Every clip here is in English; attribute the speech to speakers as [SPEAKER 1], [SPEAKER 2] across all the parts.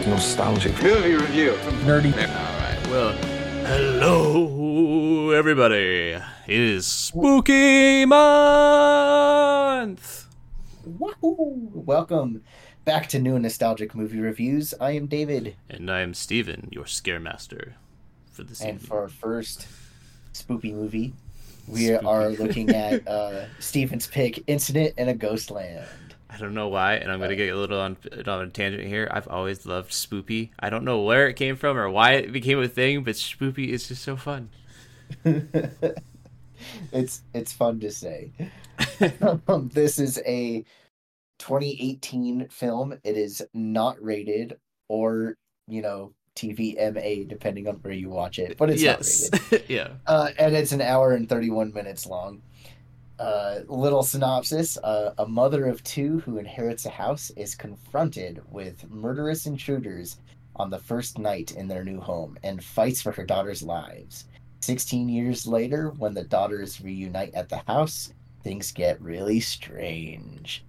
[SPEAKER 1] like nostalgic.
[SPEAKER 2] Movie review.
[SPEAKER 3] From Nerdy.
[SPEAKER 4] All right. Well, hello, everybody. It is spooky month.
[SPEAKER 3] Wahoo! Welcome back to new and nostalgic movie reviews. I am David,
[SPEAKER 4] And I am Steven, your scare master for this
[SPEAKER 3] and
[SPEAKER 4] evening.
[SPEAKER 3] for our first spoopy movie, we
[SPEAKER 4] Spooky.
[SPEAKER 3] are looking at uh, Steven's pick, "Incident in a Ghost Land."
[SPEAKER 4] I don't know why, and I'm gonna get a little on, on a tangent here. I've always loved spoopy. I don't know where it came from or why it became a thing, but spoopy is just so fun.
[SPEAKER 3] it's it's fun to say. um, this is a 2018 film. It is not rated or you know TVMA depending on where you watch it, but it's
[SPEAKER 4] yes,
[SPEAKER 3] not rated.
[SPEAKER 4] yeah.
[SPEAKER 3] Uh, and it's an hour and 31 minutes long. Uh, little synopsis uh, A mother of two who inherits a house is confronted with murderous intruders on the first night in their new home and fights for her daughter's lives. 16 years later, when the daughters reunite at the house, things get really strange.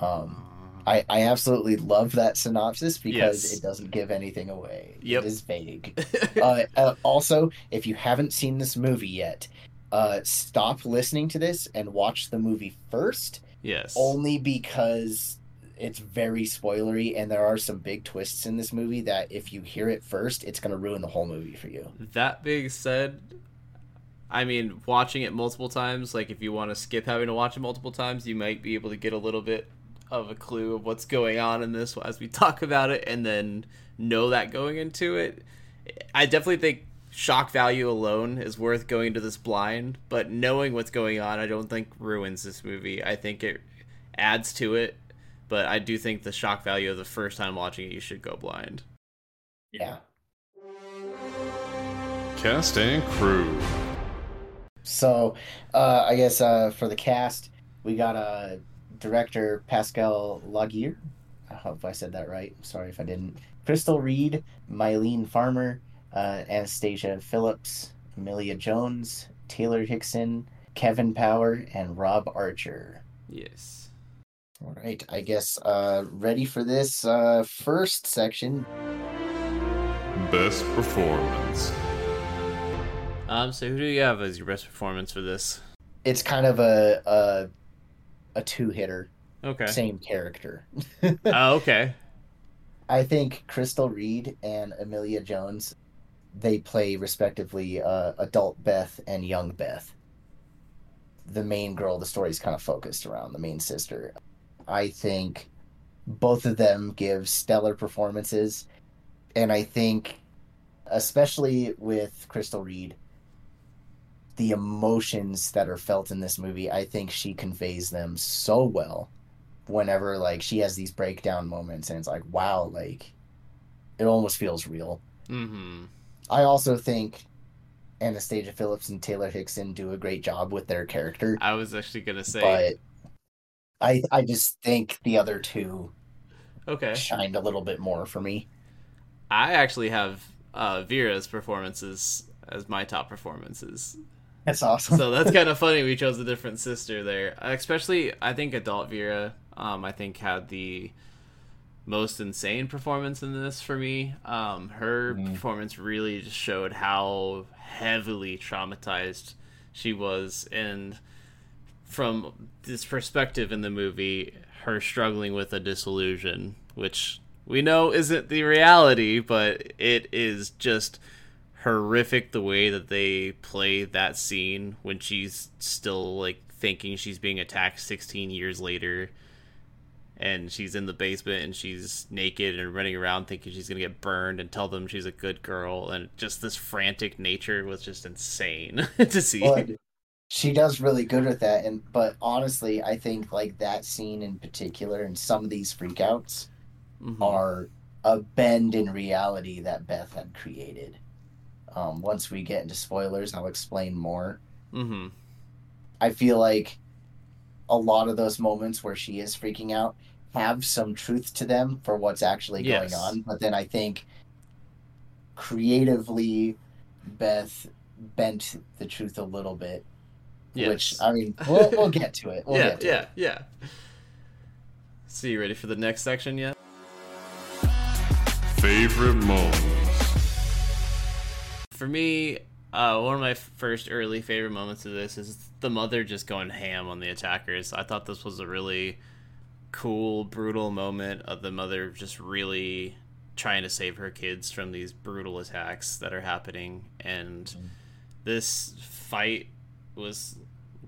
[SPEAKER 3] Um, I, I absolutely love that synopsis because
[SPEAKER 4] Yes.
[SPEAKER 3] it doesn't give anything away.
[SPEAKER 4] Yep.
[SPEAKER 3] It is vague uh, uh, also, if you haven't seen this movie yet, uh, stop listening to this and watch the movie first,
[SPEAKER 4] yes.
[SPEAKER 3] only because it's very spoilery and there are some big twists in this movie that if you hear it first, it's going to ruin the whole movie for you.
[SPEAKER 4] That being said, I mean, watching it multiple times, like if you want to skip having to watch it multiple times, you might be able to get a little bit of a clue of what's going on in this as we talk about it and then know that going into it. I definitely think shock value alone is worth going to this blind, but knowing what's going on, I don't think ruins this movie. I think it adds to it, but I do think the shock value of the first time watching it, you should go blind.
[SPEAKER 3] Yeah.
[SPEAKER 1] Cast and crew.
[SPEAKER 3] So, uh, I guess uh, for the cast, we got uh, director Pascal Laguerre. I hope I said that right. Sorry if I didn't. Crystal Reed, Mylene Farmer, uh, Anastasia Phillips, Amelia Jones, Taylor Hickson, Kevin Power, and Rob Archer.
[SPEAKER 4] Yes.
[SPEAKER 3] All right, I guess uh, ready for this uh, first section.
[SPEAKER 1] Best performance.
[SPEAKER 4] Um, so who do you have as your best performance for this?
[SPEAKER 3] It's kind of a a, a two hitter,
[SPEAKER 4] Okay.
[SPEAKER 3] same character.
[SPEAKER 4] Oh, okay.
[SPEAKER 3] I think Crystal Reed and Amelia Jones, they play respectively uh, adult Beth and young Beth. The main girl, the story's kind of focused around the main sister. I think both of them give stellar performances, and I think, especially with Crystal Reed, the emotions that are felt in this movie, I think she conveys them so well whenever like she has these breakdown moments and it's like wow like it almost feels real
[SPEAKER 4] Mm-hmm.
[SPEAKER 3] I also think anastasia phillips and taylor hickson do a great job with their character
[SPEAKER 4] I was actually gonna say.
[SPEAKER 3] but i i just think the other two
[SPEAKER 4] okay.
[SPEAKER 3] shined a little bit more for me
[SPEAKER 4] I actually have uh, Vera's performances as my top performances.
[SPEAKER 3] that's awesome
[SPEAKER 4] So that's kind of funny. We chose a different sister there. Especially, I think adult Vera. Um, I think had the most insane performance in this for me. Um, her
[SPEAKER 3] Mhm.
[SPEAKER 4] performance really just showed how heavily traumatized she was, and from this perspective in the movie, her struggling with a disillusion, which we know isn't the reality, but it is just horrific the way that they play that scene when she's still like thinking she's being attacked 16 years later and she's in the basement and she's naked and running around thinking she's gonna get burned and tell them she's a good girl and just this frantic nature was just insane to see
[SPEAKER 3] But she does really good with that and but honestly i think like that scene in particular and some of these freakouts
[SPEAKER 4] Mhm.
[SPEAKER 3] are a bend in reality that Beth had created. Um, once we get into spoilers, I'll explain more.
[SPEAKER 4] Mm-hmm.
[SPEAKER 3] I feel like a lot of those moments where she is freaking out have some truth to them for what's actually
[SPEAKER 4] Yes.
[SPEAKER 3] going on. But then I think creatively, Beth bent the truth a little bit.
[SPEAKER 4] Yes.
[SPEAKER 3] Which I mean, we'll, we'll get to it. We'll
[SPEAKER 4] yeah,
[SPEAKER 3] get to
[SPEAKER 4] yeah,
[SPEAKER 3] it.
[SPEAKER 4] yeah. So you ready for the next section yet?
[SPEAKER 1] favorite moments.
[SPEAKER 4] For me, uh, one of my first early favorite moments of this is the mother just going ham on the attackers. I thought this was a really cool, brutal moment of the mother just really trying to save her kids from these brutal attacks that are happening. And mm-hmm. this fight was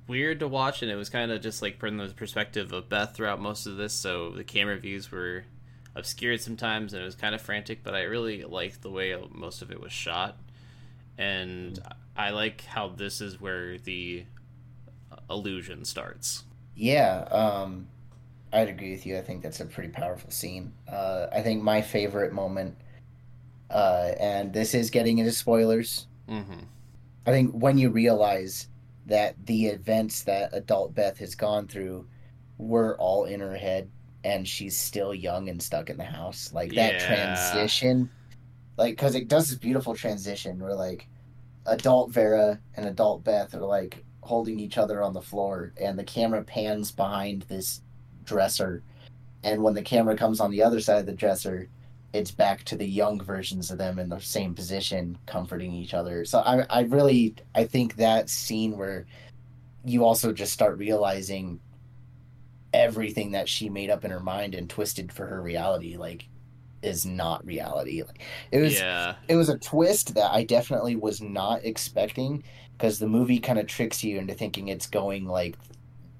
[SPEAKER 4] weird to watch, and it was kind of just like from the perspective of Beth throughout most of this. So the camera views were obscured sometimes, and it was kind of frantic. But I really liked the way most of it was shot, and mm-hmm. I like how this is where the illusion starts.
[SPEAKER 3] Yeah, um, I'd agree with you. I think that's a pretty powerful scene. Uh, I think my favorite moment, uh, and this is getting into spoilers.
[SPEAKER 4] Mm-hmm.
[SPEAKER 3] I think when you realize that the events that adult Beth has gone through were all in her head and she's still young and stuck in the house. Like that
[SPEAKER 4] Yeah.
[SPEAKER 3] transition, like, because it does this beautiful transition where, like, adult Vera and adult Beth are, like, holding each other on the floor and the camera pans behind this dresser. And when the camera comes on the other side of the dresser, it's back to the young versions of them in the same position, comforting each other. So I, I really, I think that scene where you also just start realizing everything that she made up in her mind and twisted for her reality, like, is not reality. Like, it was,
[SPEAKER 4] Yeah,
[SPEAKER 3] it was a twist that I definitely was not expecting because the movie kind of tricks you into thinking it's going like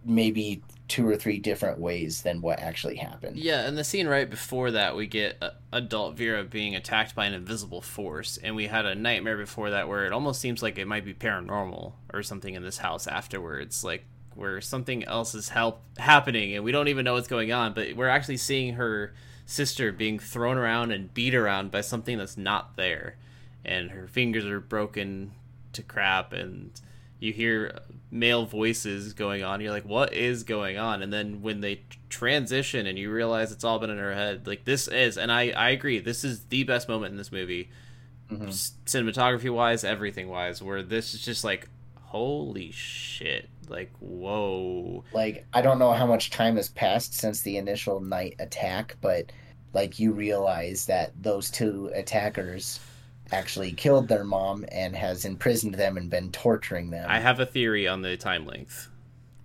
[SPEAKER 3] maybe two or three different ways than what actually happened.
[SPEAKER 4] yeah. And the scene right before that, we get uh, adult Vera being attacked by an invisible force, and we had a nightmare before that where it almost seems like it might be paranormal or something in this house afterwards, like where something else is help happening and we don't even know what's going on, but we're actually seeing her sister being thrown around and beat around by something that's not there, and her fingers are broken to crap and you hear male voices going on you're like what is going on? And then when they transition and you realize it's all been in her head like this is and i i agree this is the best moment in this movie.
[SPEAKER 3] Mhm.
[SPEAKER 4] Cinematography wise everything wise where this is just like holy shit like whoa.
[SPEAKER 3] Like I don't know how much time has passed since the initial night attack, but like you realize that those two attackers actually killed their mom and has imprisoned them and been torturing them.
[SPEAKER 4] i have a theory on the time length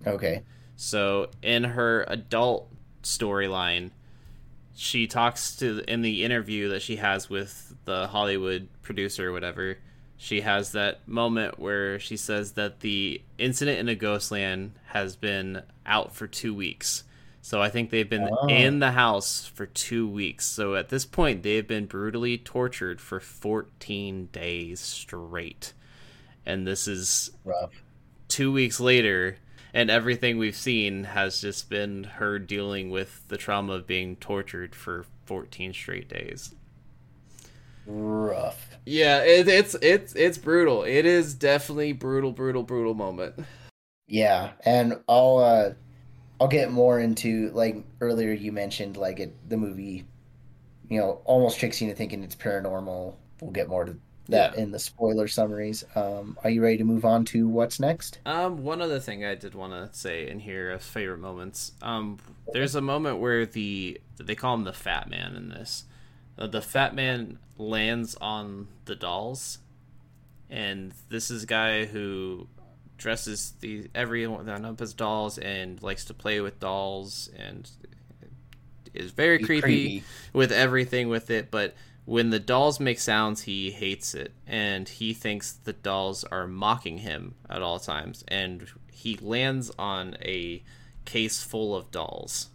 [SPEAKER 3] Okay.
[SPEAKER 4] So in her adult storyline, she talks to in the interview that she has with the Hollywood producer or whatever. She has that moment where she says that the incident in a ghost land has been out for two weeks. So I think they've been
[SPEAKER 3] Oh.
[SPEAKER 4] in the house for two weeks. So at this point, they have been brutally tortured for 14 days straight. And this is
[SPEAKER 3] Rough.
[SPEAKER 4] two weeks later, and everything we've seen has just been her dealing with the trauma of being tortured for 14 straight days.
[SPEAKER 3] Rough.
[SPEAKER 4] Yeah, it, it's it's it's brutal. It is definitely brutal, brutal, brutal moment.
[SPEAKER 3] Yeah, and I'll uh I'll get more into like earlier you mentioned like it the movie you know almost tricks you into thinking it's paranormal. We'll get more to that
[SPEAKER 4] Yeah.
[SPEAKER 3] in the spoiler summaries. Um are you ready to move on to what's next?
[SPEAKER 4] Um, one other thing I did want to say in here as favorite moments. Um, there's a moment where the they call him the Fat Man in this. Uh, the Fat Man lands on the dolls, and this is a guy who dresses the everyone up as dolls and likes to play with dolls and is very creepy
[SPEAKER 3] creepy.
[SPEAKER 4] with everything with it, but when the dolls make sounds, he hates it, and he thinks the dolls are mocking him at all times. And he lands on a case full of dolls,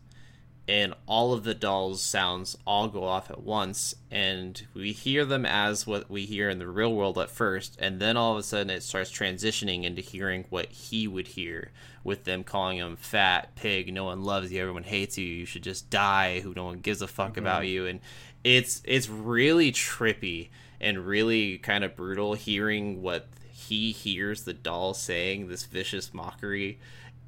[SPEAKER 4] and all of the dolls' sounds all go off at once, and we hear them as what we hear in the real world at first, and then all of a sudden it starts transitioning into hearing what he would hear with them calling him fat pig no one loves you everyone hates you you should just die who no one gives a fuck mm-hmm. about you and it's it's really trippy and really kind of brutal hearing what he hears the doll saying this vicious mockery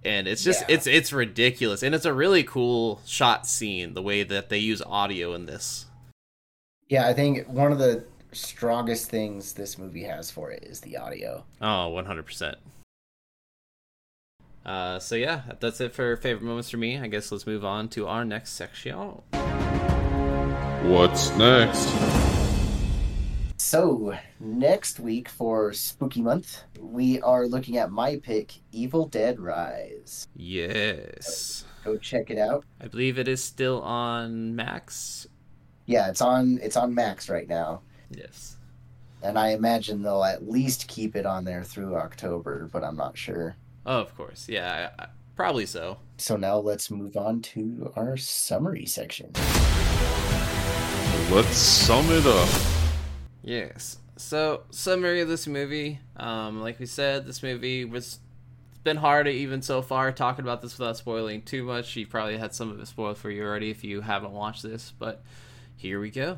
[SPEAKER 4] and it's just
[SPEAKER 3] Yeah.
[SPEAKER 4] it's it's ridiculous and it's a really cool shot scene the way that they use audio in this
[SPEAKER 3] Yeah, I think one of the strongest things this movie has for it is the audio.
[SPEAKER 4] oh 100% uh, so yeah that's it for favorite moments for me i guess let's move on to our next section
[SPEAKER 1] What's next?
[SPEAKER 3] So, next week for Spooky Month, we are looking at my pick, Evil Dead Rise.
[SPEAKER 4] Yes.
[SPEAKER 3] Go check it out.
[SPEAKER 4] I believe it is still on Max.
[SPEAKER 3] Yeah, it's on it's on Max right now.
[SPEAKER 4] Yes.
[SPEAKER 3] And I imagine they'll at least keep it on there through October, but I'm not sure.
[SPEAKER 4] Oh, of course. Yeah, I, I, probably so.
[SPEAKER 3] So now let's move on to our summary section.
[SPEAKER 1] Let's sum it up.
[SPEAKER 4] Yes. So, summary of this movie. Um, like we said, this movie was. It's been hard even so far talking about this without spoiling too much. You probably had some of it spoiled for you already if you haven't watched this, but here we go.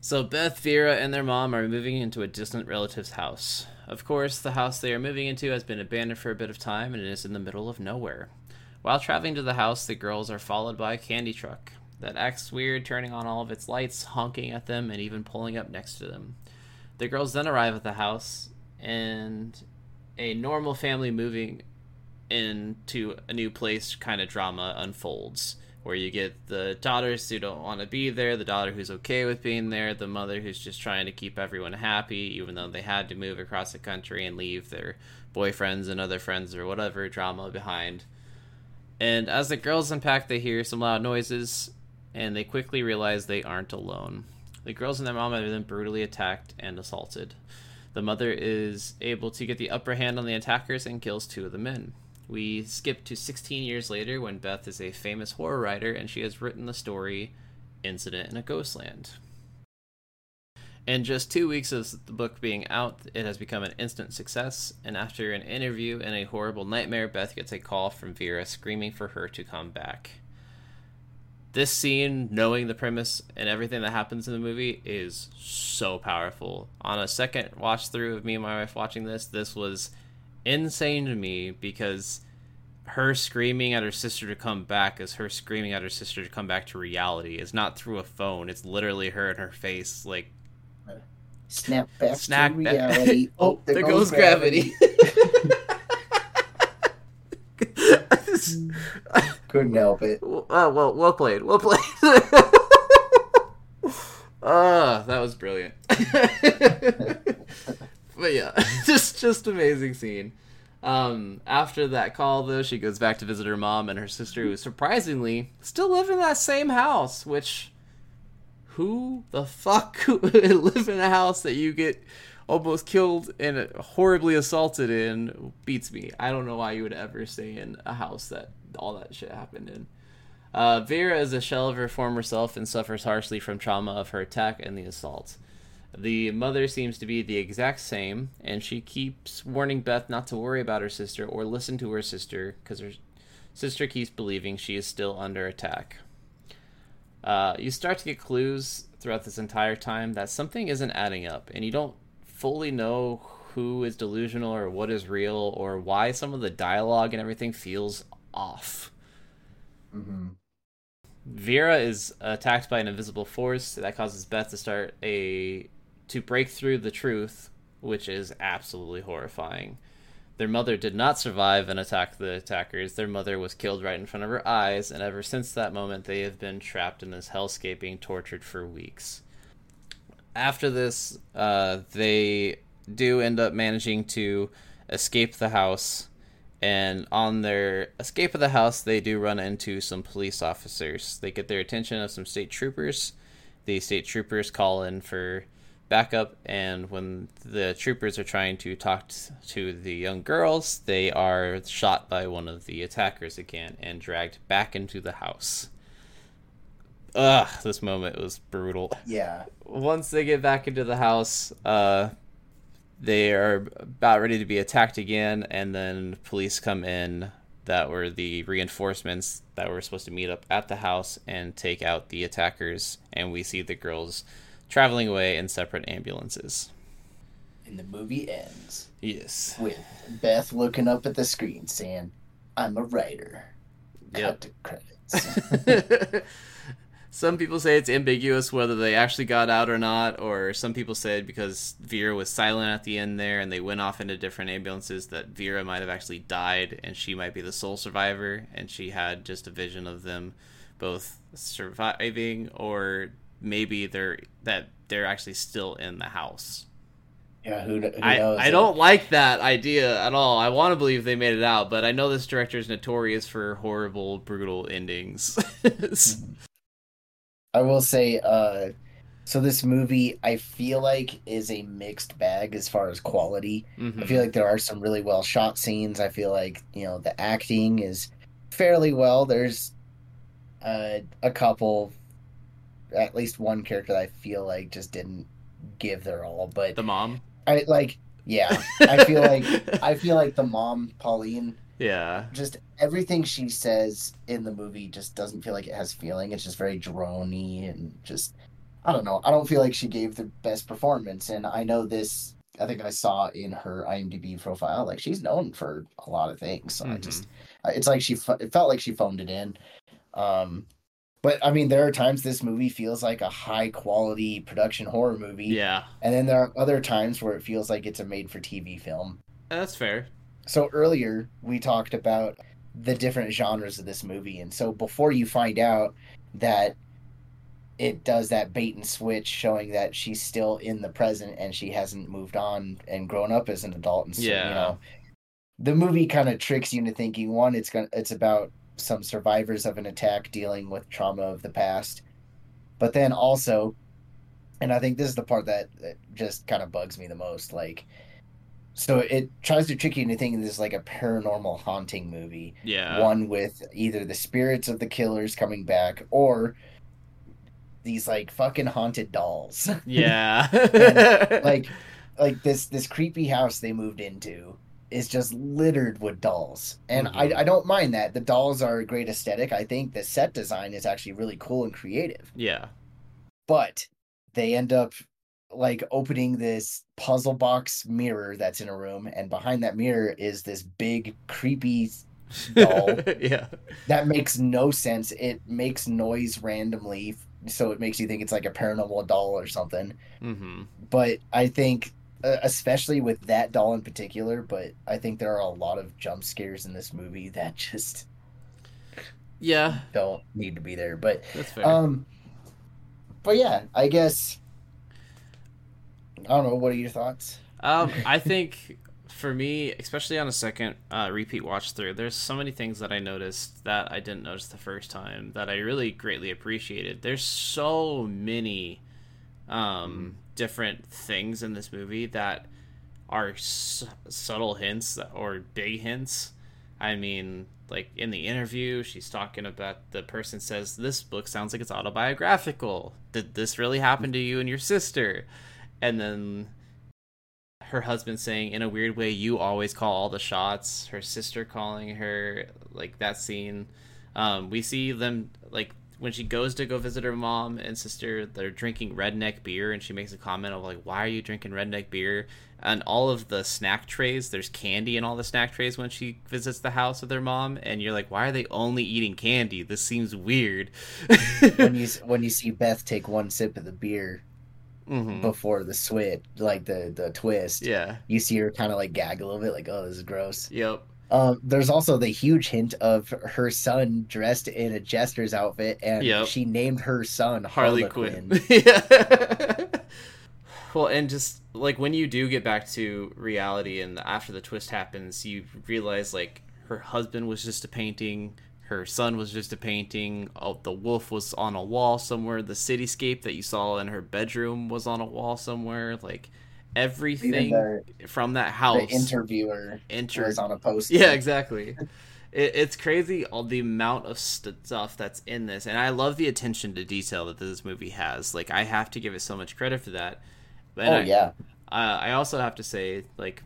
[SPEAKER 4] So, Beth, Vera, and their mom are moving into a distant relative's house. Of course, the house they are moving into has been abandoned for a bit of time and it is in the middle of nowhere. While traveling to the house, the girls are followed by a candy truck that acts weird, turning on all of its lights, honking at them, and even pulling up next to them. The girls then arrive at the house, and a normal family moving into a new place kind of drama unfolds. Where you get the daughters who don't want to be there, the daughter who's okay with being there, the mother who's just trying to keep everyone happy, even though they had to move across the country and leave their boyfriends and other friends or whatever drama behind. And as the girls unpack, they hear some loud noises, and they quickly realize they aren't alone. The girls and their mom have been brutally attacked and assaulted. The mother is able to get the upper hand on the attackers and kills two of the men. We skip to 16 years later when Beth is a famous horror writer and she has written the story Incident in a Ghostland. In just two weeks of the book being out, it has become an instant success, and after an interview and a horrible nightmare, Beth gets a call from Vera screaming for her to come back this scene, knowing the premise and everything that happens in the movie, is so powerful. On a second watch through of me and my wife watching this, this was insane to me because her screaming at her sister to come back is her screaming at her sister to come back to reality. It's not through a phone. It's literally her in her face, like
[SPEAKER 3] Snap back
[SPEAKER 4] Snack
[SPEAKER 3] to
[SPEAKER 4] back.
[SPEAKER 3] reality.
[SPEAKER 4] oh, there, goes, gravity.
[SPEAKER 3] Couldn't help it.
[SPEAKER 4] Oh, well, well played. Well played. Ah, that was brilliant. but yeah, just just amazing scene. Um, after that call, though, she goes back to visit her mom and her sister, who surprisingly still live in that same house. Which, who the fuck would live in a house that you get almost killed and horribly assaulted in? Beats me. I don't know why you would ever stay in a house that all that shit happened in. Uh, Vera is a shell of her former self and suffers harshly from trauma of her attack and the assault. The mother seems to be the exact same, and she keeps warning Beth not to worry about her sister or listen to her sister because her sister keeps believing she is still under attack. Uh, you start to get clues throughout this entire time that something isn't adding up, and you don't fully know who is delusional or what is real or why some of the dialogue and everything feels off.
[SPEAKER 3] hmm
[SPEAKER 4] Vera is attacked by an invisible force that causes Beth to start a to break through the truth, which is absolutely horrifying. Their mother did not survive and attack the attackers. Their mother was killed right in front of her eyes, and ever since that moment, they have been trapped in this hellscape, being tortured for weeks. After this, uh, they do end up managing to escape the house and on their escape of the house they do run into some police officers. They get their attention of some state troopers. The state troopers call in for backup and when the troopers are trying to talk to the young girls they are shot by one of the attackers again and dragged back into the house. Ugh this moment was brutal.
[SPEAKER 3] Yeah.
[SPEAKER 4] once they get back into the house, uh, they are about ready to be attacked again, and then police come in that were the reinforcements that were supposed to meet up at the house and take out the attackers, and we see the girls traveling away in separate ambulances.
[SPEAKER 3] And the movie ends
[SPEAKER 4] Yes.
[SPEAKER 3] with Beth looking up at the screen saying, I'm a writer. Cut
[SPEAKER 4] Yep.
[SPEAKER 3] to credits.
[SPEAKER 4] some people say it's ambiguous whether they actually got out or not, or some people said because Vera was silent at the end there and they went off into different ambulances that Vera might have actually died and she might be the sole survivor and she had just a vision of them both surviving or maybe they're that they're actually still in the house.
[SPEAKER 3] Yeah, who, who
[SPEAKER 4] I,
[SPEAKER 3] knows?
[SPEAKER 4] I don't like that idea at all. I want to believe they made it out, but I know this director is notorious for horrible, brutal endings. Mm-hmm.
[SPEAKER 3] I will say, uh, so this movie I feel like is a mixed bag as far as quality.
[SPEAKER 4] Mhm.
[SPEAKER 3] I feel like there are some really well shot scenes. I feel like you know the acting is fairly well. There's uh, a couple, at least one character that I feel like just didn't give their all. But
[SPEAKER 4] the mom.
[SPEAKER 3] I like, yeah, I feel like I feel like the mom Pauline
[SPEAKER 4] yeah,
[SPEAKER 3] just everything she says in the movie just doesn't feel like it has feeling. It's just very drony and just I don't know. I don't feel like she gave the best performance. And I know this. I think I saw in her IMDb profile like she's known for a lot of things. So I just it's like she it felt like she phoned it in. Um, but I mean, there are times this movie feels like a high quality production horror movie,
[SPEAKER 4] yeah,
[SPEAKER 3] and then there are other times where it feels like it's a made for TV film.
[SPEAKER 4] that's fair.
[SPEAKER 3] So earlier we talked about the different genres of this movie, and so before you find out that it does that bait and switch, showing that she's still in the present and she hasn't moved on and grown up as an adult, and so,
[SPEAKER 4] Yeah.
[SPEAKER 3] you know, the movie kind of tricks you into thinking one, it's gonna, it's about some survivors of an attack dealing with trauma of the past, but then also, and I think this is the part that, that just kind of bugs me the most, like so it tries to trick you into thinking this is like a paranormal haunting movie.
[SPEAKER 4] Yeah,
[SPEAKER 3] one with either the spirits of the killers coming back or these like fucking haunted dolls.
[SPEAKER 4] Yeah,
[SPEAKER 3] like like this this creepy house they moved into is just littered with dolls. And
[SPEAKER 4] Mhm.
[SPEAKER 3] I, I don't mind that. The dolls are a great aesthetic. I think the set design is actually really cool and creative.
[SPEAKER 4] Yeah,
[SPEAKER 3] but they end up like opening this puzzle box mirror that's in a room and behind that mirror is this big creepy Doll.
[SPEAKER 4] yeah,
[SPEAKER 3] that makes no sense. It makes noise randomly so it makes you think it's like a paranormal doll or something.
[SPEAKER 4] Hmm
[SPEAKER 3] but i think uh, especially with that doll in particular but i think there are a lot of jump scares in this movie that just
[SPEAKER 4] yeah,
[SPEAKER 3] don't need to be there but
[SPEAKER 4] that's fair.
[SPEAKER 3] um but yeah i guess i don't know what are your thoughts
[SPEAKER 4] Um, I think for me, especially on a second uh, repeat watch through, there's so many things that I noticed that I didn't notice the first time that I really greatly appreciated. There's so many um, different things in this movie that are s- subtle hints or big hints. I mean, like in the interview, she's talking about the person says, This book sounds like it's autobiographical. Did this really happen to you and your sister? And then her husband saying, In a weird way, you always call all the shots. Her sister calling her, like that scene. Um, we see them, like, when she goes to go visit her mom and sister, they're drinking redneck beer, and she makes a comment of, like, Why are you drinking redneck beer? And all of the snack trays, there's candy in all the snack trays when she visits the house of their mom, and you're like, why are they only eating candy? This seems weird.
[SPEAKER 3] when you when you see beth take one sip of the beer
[SPEAKER 4] Mhm.
[SPEAKER 3] before the switch like the the twist
[SPEAKER 4] Yeah.
[SPEAKER 3] you see her kind of like gag a little bit like oh this is gross
[SPEAKER 4] Yep.
[SPEAKER 3] um there's also the huge hint of her son dressed in a jester's outfit and
[SPEAKER 4] Yep.
[SPEAKER 3] she named her son
[SPEAKER 4] Harley
[SPEAKER 3] Harlequin.
[SPEAKER 4] Quinn. yeah. well, and just like when you do get back to reality and after the twist happens, you realize like her husband was just a painting, her son was just a painting, oh, the wolf was on a wall somewhere, the cityscape that you saw in her bedroom was on a wall somewhere, like everything
[SPEAKER 3] the,
[SPEAKER 4] from that house the
[SPEAKER 3] interviewer
[SPEAKER 4] entered
[SPEAKER 3] was on a post
[SPEAKER 4] yeah, exactly. It, it's crazy all the amount of st- stuff that's in this, and I love the attention to detail that this movie has. Like, I have to give it so much credit for that. But
[SPEAKER 3] oh
[SPEAKER 4] I,
[SPEAKER 3] yeah
[SPEAKER 4] uh, I also have to say, like,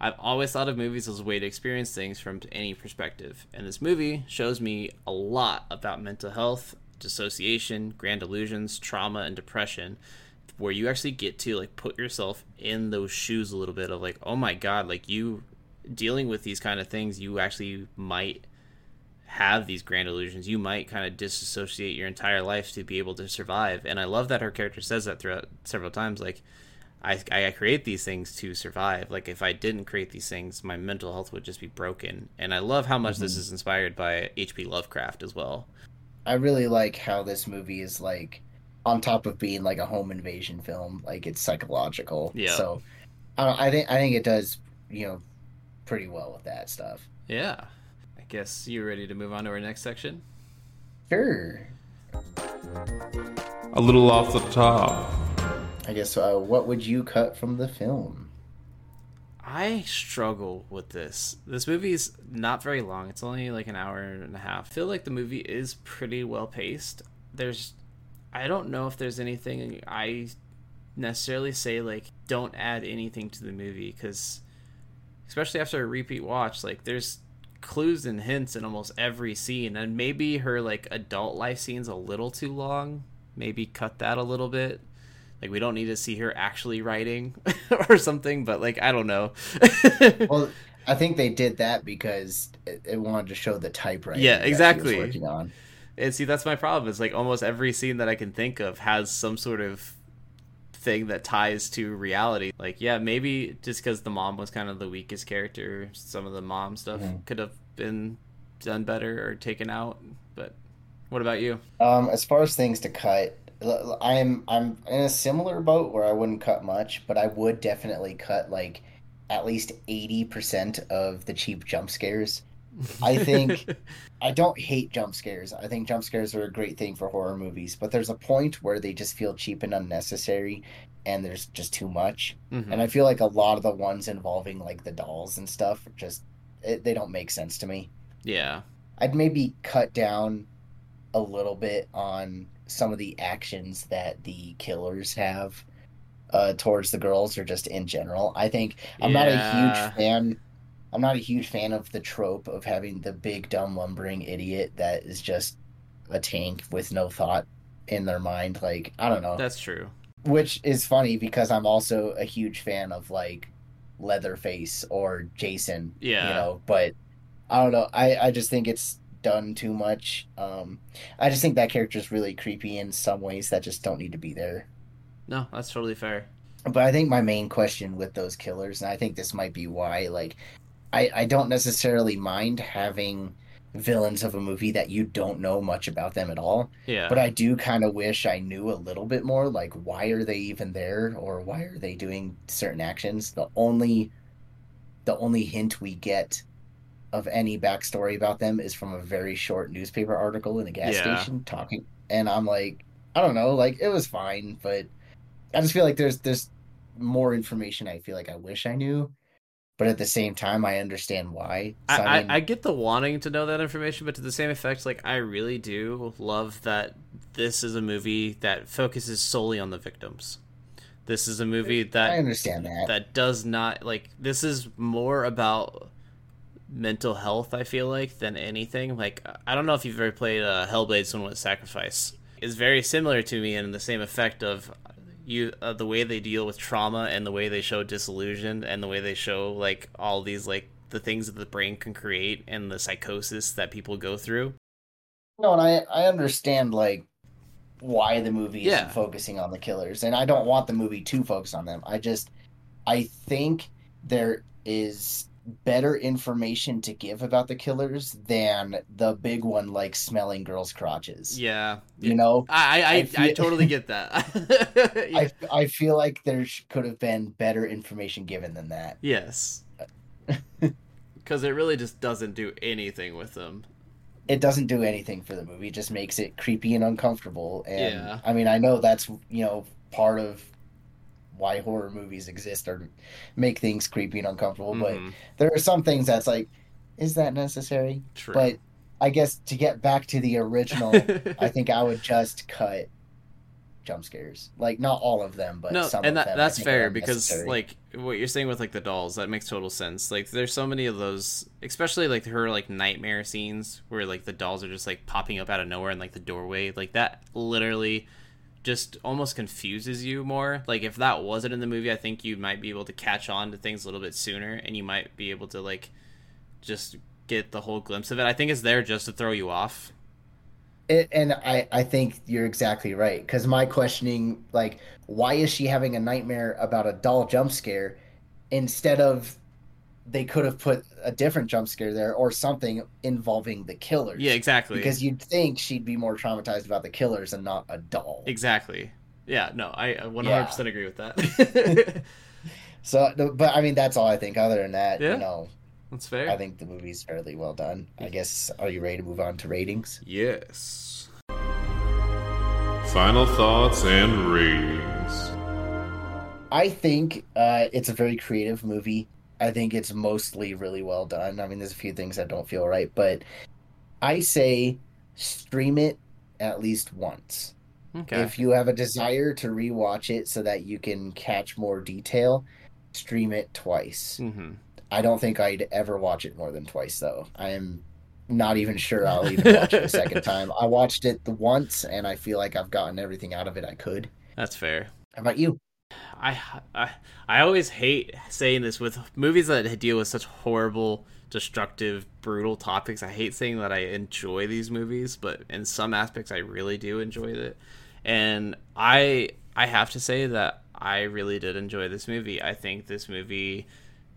[SPEAKER 4] I've always thought of movies as a way to experience things from any perspective, and this movie shows me a lot about mental health, dissociation, grand illusions, trauma, and depression, where you actually get to like put yourself in those shoes a little bit of like, oh my god, like you dealing with these kind of things, you actually might have these grand illusions. You might kind of disassociate your entire life to be able to survive. And I love that her character says that throughout several times. Like, I, I create these things to survive. Like, if I didn't create these things, my mental health would just be broken. And I love how much this mm-hmm. is inspired by H.P. Lovecraft as well.
[SPEAKER 3] i really like how this movie is like on top of being like a home invasion film, like it's psychological.
[SPEAKER 4] Yeah.
[SPEAKER 3] So I, don't, I think I think it does you know pretty well with that stuff.
[SPEAKER 4] Yeah. I guess you're ready to move on to our next section.
[SPEAKER 3] Sure.
[SPEAKER 1] A little off the top.
[SPEAKER 3] I guess uh, what would you cut from the film?
[SPEAKER 4] I struggle with this. This movie is not very long. It's only like an hour and a half. I feel like the movie is pretty well paced. There's I don't know if there's anything I necessarily say like don't add anything to the movie cuz especially after a repeat watch like there's clues and hints in almost every scene and maybe her like adult life scene's a little too long. Maybe cut that a little bit like we don't need to see her actually writing or something but like i don't know
[SPEAKER 3] Well, I think they did that because it, it wanted to show the typewriter.
[SPEAKER 4] Yeah,
[SPEAKER 3] that she was
[SPEAKER 4] exactly.
[SPEAKER 3] working on.
[SPEAKER 4] and see that's my problem is like almost every scene that i can think of has some sort of thing that ties to reality like yeah maybe just because the mom was kind of the weakest character some of the mom stuff
[SPEAKER 3] Mhm.
[SPEAKER 4] could have been done better or taken out but what about you
[SPEAKER 3] Um, as far as things to cut, I'm I'm in a similar boat where I wouldn't cut much, but I would definitely cut like at least eighty percent of the cheap jump scares. I think I don't hate jump scares. I think jump scares are a great thing for horror movies, but there's a point where they just feel cheap and unnecessary, and there's just too much.
[SPEAKER 4] Mhm.
[SPEAKER 3] And I feel like a lot of the ones involving like the dolls and stuff just it, they don't make sense to me.
[SPEAKER 4] yeah
[SPEAKER 3] I'd maybe cut down a little bit on some of the actions that the killers have uh, towards the girls or just in general. I think I'm not a huge fan. I'm not a huge fan of the trope of having the big dumb lumbering idiot that is just a tank with no thought in their mind. Like I don't know,
[SPEAKER 4] that's true
[SPEAKER 3] which is funny because I'm also a huge fan of like Leatherface or Jason.
[SPEAKER 4] Yeah.
[SPEAKER 3] You know, but I don't know. I I just think it's done too much. Um, I just think that character is really creepy in some ways that just don't need to be there.
[SPEAKER 4] no that's totally fair
[SPEAKER 3] But I think my main question with those killers, and I think this might be why, like, I I don't necessarily mind having villains of a movie that you don't know much about them at all.
[SPEAKER 4] yeah
[SPEAKER 3] But I do kind of wish I knew a little bit more. Like, why are they even there, or why are they doing certain actions? The only, the only hint we get of any backstory about them is from a very short newspaper article in a gas
[SPEAKER 4] Yeah.
[SPEAKER 3] station talking, and I'm like, I don't know, like it was fine, but I just feel like there's there's more information. I feel like I wish I knew, but at the same time, I understand why. So,
[SPEAKER 4] I,
[SPEAKER 3] mean,
[SPEAKER 4] I, I get the wanting to know that information, but to the same effect, like I really do love that this is a movie that focuses solely on the victims. This is a movie that I
[SPEAKER 3] understand that.
[SPEAKER 4] that does not like this is more about mental health. I feel like than anything. Like I don't know if you've ever played uh, Hellblade: Senua's Sacrifice. It's very similar to me in the same effect of you uh, the way they deal with trauma and the way they show disillusion and the way they show like all these like the things that the brain can create and the psychosis that people go through.
[SPEAKER 3] No, and I I understand like why the movie
[SPEAKER 4] Yeah.
[SPEAKER 3] isn't focusing on the killers, and I don't want the movie to focus on them. I just I think there is better information to give about the killers than the big one like smelling girls' crotches.
[SPEAKER 4] Yeah,
[SPEAKER 3] You know,
[SPEAKER 4] I I, I,
[SPEAKER 3] I
[SPEAKER 4] totally get that.
[SPEAKER 3] I I feel like there could have been better information given than that.
[SPEAKER 4] Yes. Because it really just doesn't do anything with them.
[SPEAKER 3] It doesn't do anything for the movie; it just makes it creepy and uncomfortable. And
[SPEAKER 4] Yeah.
[SPEAKER 3] I mean, I know that's you know part of why horror movies exist or make things creepy and uncomfortable, but
[SPEAKER 4] Mhm.
[SPEAKER 3] there are some things that's like, is that necessary?
[SPEAKER 4] True.
[SPEAKER 3] But I guess to get back to the original, I think I would just cut jump scares. Like not all of them, but
[SPEAKER 4] no,
[SPEAKER 3] some
[SPEAKER 4] and
[SPEAKER 3] of
[SPEAKER 4] that
[SPEAKER 3] them.
[SPEAKER 4] That's fair because like what you're saying with like the dolls, that makes total sense. Like there's so many of those, especially like her like nightmare scenes where like the dolls are just like popping up out of nowhere in like the doorway. Like that literally just almost confuses you more. Like if that wasn't in the movie, I think you might be able to catch on to things a little bit sooner and you might be able to like just get the whole glimpse of it. I think it's there just to throw you off.
[SPEAKER 3] It, and I, I think you're exactly right. Because my questioning, like, why is she having a nightmare about a doll jump scare instead of they could have put a different jump scare there or something involving the killers.
[SPEAKER 4] Yeah, exactly.
[SPEAKER 3] Because you'd think she'd be more traumatized about the killers and not a doll.
[SPEAKER 4] exactly. Yeah, no, I uh, 100% agree with that.
[SPEAKER 3] So, but I mean, that's all I think. Other than that,
[SPEAKER 4] Yeah.
[SPEAKER 3] you know,
[SPEAKER 4] That's fair.
[SPEAKER 3] I think the movie's fairly well done. I guess. Are you ready to move on to ratings?
[SPEAKER 4] yes.
[SPEAKER 1] Final thoughts and ratings.
[SPEAKER 3] I think uh, it's a very creative movie. I think it's mostly really well done. I mean, there's a few things that don't feel right, but I say stream it at least once.
[SPEAKER 4] Okay.
[SPEAKER 3] If you have a desire to rewatch it so that you can catch more detail, stream it twice.
[SPEAKER 4] hmm
[SPEAKER 3] I don't think I'd ever watch it more than twice, though. I am not even sure I'll even watch it a second time. I watched it the once, and I feel like I've gotten everything out of it I could.
[SPEAKER 4] That's fair.
[SPEAKER 3] How about you?
[SPEAKER 4] I, I I always hate saying this with movies that deal with such horrible, destructive, brutal topics. I hate saying that I enjoy these movies, but in some aspects I really do enjoy it. And I I have to say that I really did enjoy this movie. I think this movie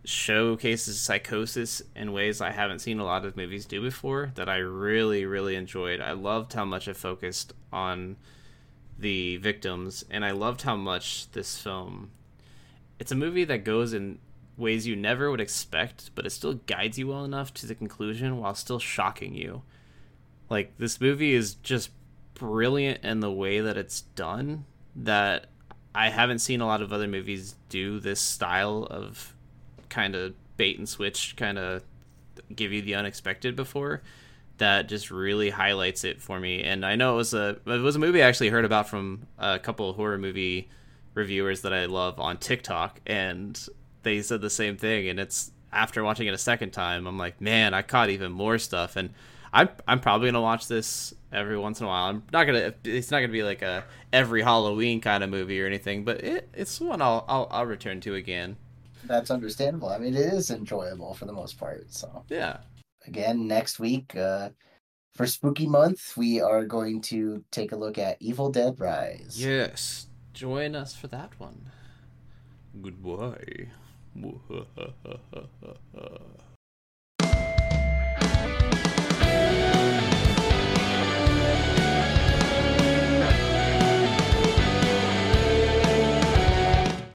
[SPEAKER 4] showcases psychosis in ways I haven't seen a lot of movies do before that I really really enjoyed. I loved how much it focused on the victims and I loved how much this film it's a movie that goes in ways you never would expect, but it still guides you well enough to the conclusion while still shocking you. Like this movie is just brilliant in the way that it's done that I haven't seen a lot of other movies do this style of kind of bait and switch kind of give you the unexpected before that just really highlights it for me and I know it was a it was a movie I actually heard about from a couple of horror movie reviewers that I love on TikTok and they said the same thing and it's after watching it a second time I'm like man I caught even more stuff and I'm I'm probably gonna watch this every once in a while. I'm not gonna. It's not gonna be like a every Halloween kind of movie or anything, but it, it's one I'll, I'll I'll return to again.
[SPEAKER 3] That's understandable. I mean, it is enjoyable for the most part. So,
[SPEAKER 4] Yeah.
[SPEAKER 3] Again, next week, uh, for Spooky Month, we are going to take a look at Evil Dead Rise.
[SPEAKER 4] Yes. Join us for that one. Goodbye.